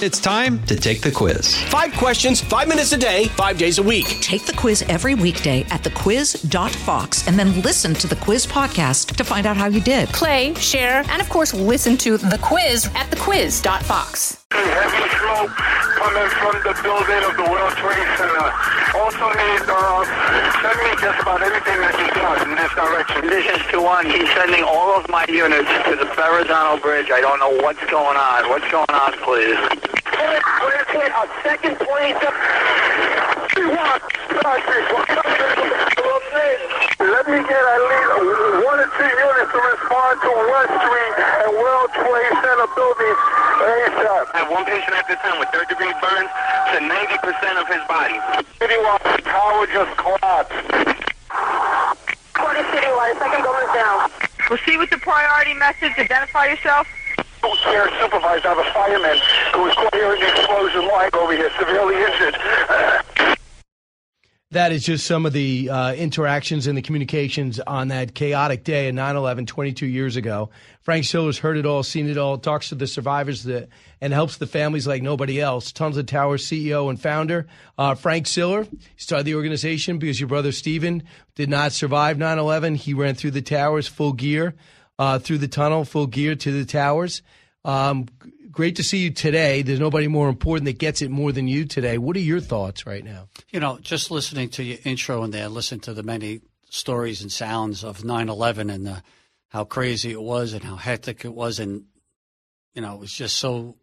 It's time to take the quiz. Five questions, five minutes a day, five days a week. Take the quiz every weekday at thequiz.fox and then listen to the quiz podcast to find out how you did. Play, share, and of course, listen to the quiz at thequiz.fox. Heavy smoke coming from the building of the World Trade Center. Also need uh, send me just about everything that you got in this direction. This is to one. He's sending all of my units to the Verrazano Bridge. I don't know what's going on. What's going on, please? Let's hit a second place. Let me get at least one or two units to respond to West Street and World Trade Center buildings ASAP. I have one patient at this time with third degree burns to 90% of his body. Citywide power just collapsed. Quarter Citywide, second building down. Proceed with the priority message. Identify yourself. I have a fireman who was caught the explosion over here, severely injured. That is just some of the uh, interactions and the communications on that chaotic day at 9 11 22 years ago. Frank Siller's heard it all, seen it all, talks to the survivors that, and helps the families like nobody else. Tunnel to Towers CEO and founder, uh, Frank Siller. started the organization because your brother Stephen did not survive 9 11. He ran through the towers full gear, uh, through the tunnel, full gear to the towers. Um, great to see you today. There's nobody more important that gets it more than you today. What are your thoughts right now? You know, just listening to your intro in there, listen to the many stories and sounds of 9 11 and the, how crazy it was and how hectic it was. And, you know, it was just so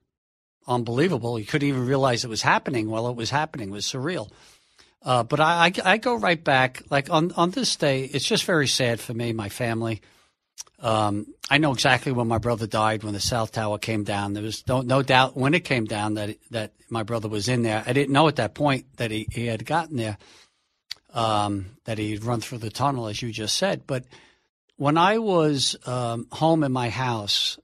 unbelievable. You couldn't even realize it was happening while it was happening. It was surreal. Uh, but I, I, I, go right back. Like on, on this day, it's just very sad for me, my family. Um, I know exactly when my brother died when the South Tower came down. There was no, no doubt when it came down that that my brother was in there. I didn't know at that point that he, he had gotten there, um, that he'd run through the tunnel, as you just said. But when I was um, home in my house,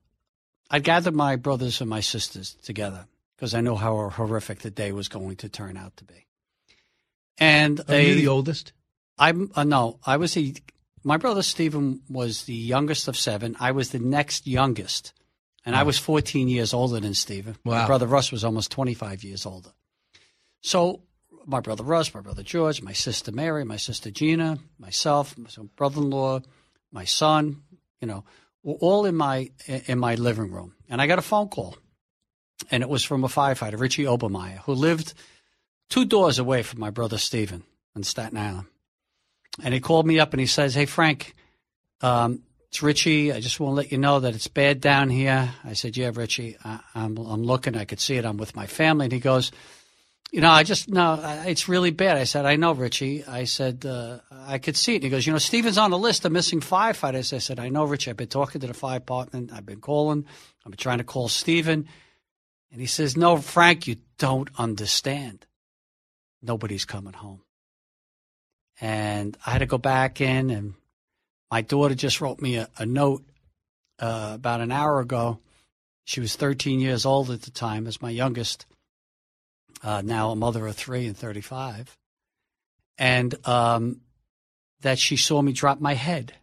I gathered my brothers and my sisters together because I know how horrific the day was going to turn out to be. And are you the oldest? I'm uh, no, I was the my brother Stephen was the youngest of seven. I was the next youngest, and wow. I was 14 years older than Stephen. Wow. My brother Russ was almost 25 years older. So my brother Russ, my brother George, my sister Mary, my sister Gina, myself, my brother-in-law, my son, you know, were all in my in my living room, and I got a phone call, and it was from a firefighter, Richie Obermeyer, who lived two doors away from my brother Stephen in Staten Island and he called me up and he says, "Hey Frank, um, it's Richie. I just want to let you know that it's bad down here." I said, "Yeah, Richie, I, am I'm, I'm looking. I could see it. I'm with my family." And he goes, "You know, I just no, it's really bad." I said, "I know, Richie." I said, uh, "I could see it." And he goes, "You know, Stephen's on the list of missing firefighters." I said, "I know, Richie. I've been talking to the fire department. I've been calling. I've been trying to call Stephen." And he says, "No, Frank, you don't understand. Nobody's coming home." And I had to go back in. And my daughter just wrote me a, a note uh, about an hour ago. She was 13 years old at the time, as my youngest. Uh, now a mother of three and 35, and um, that she saw me drop my head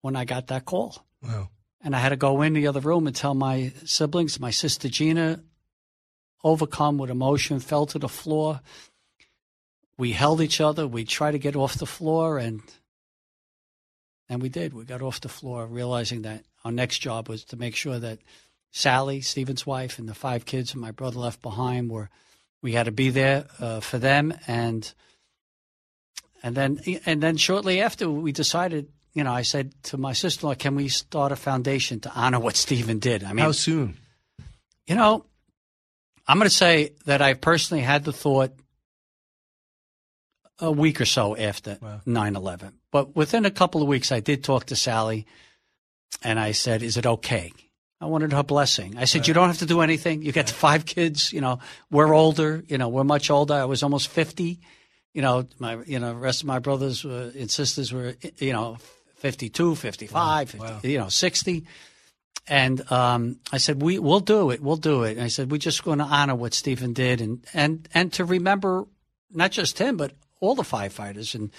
when I got that call. Wow. And I had to go in the other room and tell my siblings, my sister Gina, overcome with emotion, fell to the floor we held each other. We tried to get off the floor, and and we did. We got off the floor, realizing that our next job was to make sure that Sally, Stephen's wife, and the five kids and my brother left behind were. We had to be there uh, for them, and and then and then shortly after, we decided. You know, I said to my sister-in-law, "Can we start a foundation to honor what Stephen did?" I mean, how soon? You know, I'm going to say that I personally had the thought a week or so after wow. 9-11 but within a couple of weeks i did talk to sally and i said is it okay i wanted her blessing i said right. you don't have to do anything you got five kids you know we're older you know we're much older i was almost 50 you know my you know rest of my brothers were, and sisters were you know 52 55 wow. 50, wow. you know 60 and um, I said, "We we'll do it. We'll do it." And I said, "We're just going to honor what Stephen did, and and and to remember not just him, but all the firefighters and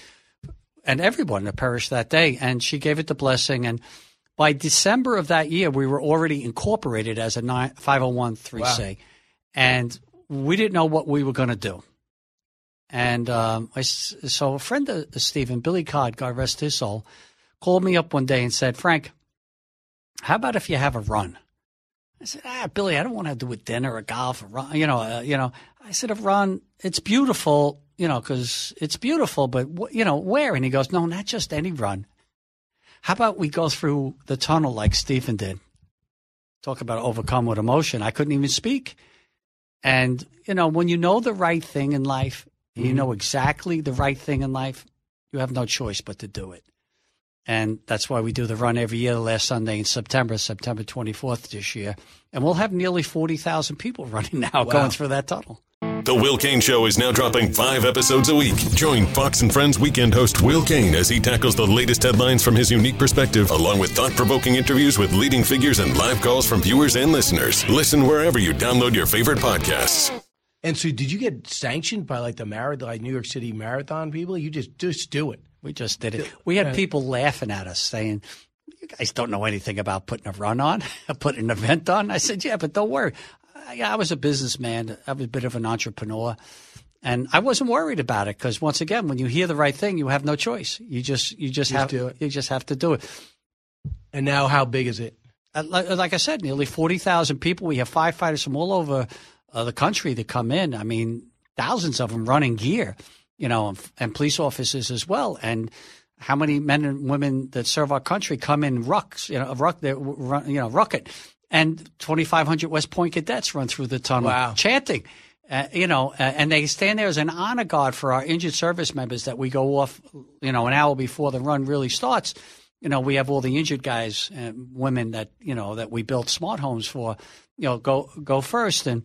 and everyone that perished that day. And she gave it the blessing. And by December of that year, we were already incorporated as a 501c. Wow. and we didn't know what we were going to do. And um, I, so a friend of Stephen, Billy Codd, God rest his soul, called me up one day and said, Frank, how about if you have a run? I said, ah, Billy, I don't want to do a dinner or a golf or run. You know, uh, you know. I said, a run, it's beautiful, you know, because it's beautiful, but you know, where? And he goes, no, not just any run. How about we go through the tunnel like Stephen did? Talk about overcome with emotion. I couldn't even speak. And you know, when you know the right thing in life, mm-hmm. you know exactly the right thing in life, you have no choice but to do it. And that's why we do the run every year, the last Sunday in September, September 24th this year. And we'll have nearly 40,000 people running now wow. going through that tunnel. The Will Cain Show is now dropping five episodes a week. Join Fox and Friends weekend host Will Cain as he tackles the latest headlines from his unique perspective, along with thought provoking interviews with leading figures and live calls from viewers and listeners. Listen wherever you download your favorite podcasts. And so, did you get sanctioned by like the marathon, like New York City Marathon people? You just just do it. We just did it. We had people laughing at us saying, "You guys don't know anything about putting a run on, putting an event on." I said, "Yeah, but don't worry. I, I was a businessman. I was a bit of an entrepreneur." And I wasn't worried about it because once again, when you hear the right thing, you have no choice. You just you just, have to you just have to do it. And now, how big is it? Uh, like, like, I said, nearly forty thousand people. We have firefighters from all over uh, the country that come in. I mean, thousands of them running gear, you know, and, and police officers as well. And how many men and women that serve our country come in rucks, you know, ruck, you know, rucket, and 2,500 West Point cadets run through the tunnel wow. chanting. Uh, you know, uh, and they stand there as an honor guard for our injured service members that we go off, you know, an hour before the run really starts. You know, we have all the injured guys and women that, you know, that we built smart homes for, you know, go, go first. And,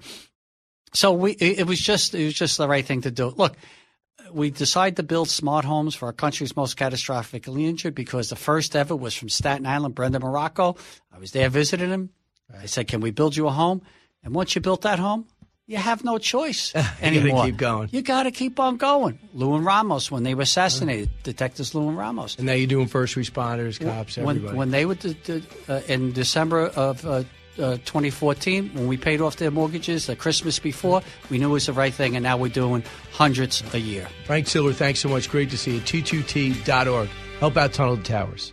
so we it was just it was just the right thing to do. Look, we decided to build smart homes for our country's most catastrophically injured because the first ever was from Staten Island, Brendan Marrocco. I was there visiting him. I said, "Can we build you a home?" And once you built that home, you have no choice anymore. you got to keep going. You got to keep on going. Liu and Ramos, when they were assassinated, detectives Liu and Ramos. And now you're doing first responders, cops, when, everybody. When they were uh, in December of uh, uh, 2014 when we paid off their mortgages the Christmas before. We knew it was the right thing, and now we're doing hundreds a year. Frank Siller, thanks so much. Great to see you. T2T.org. Help out Tunnel Towers.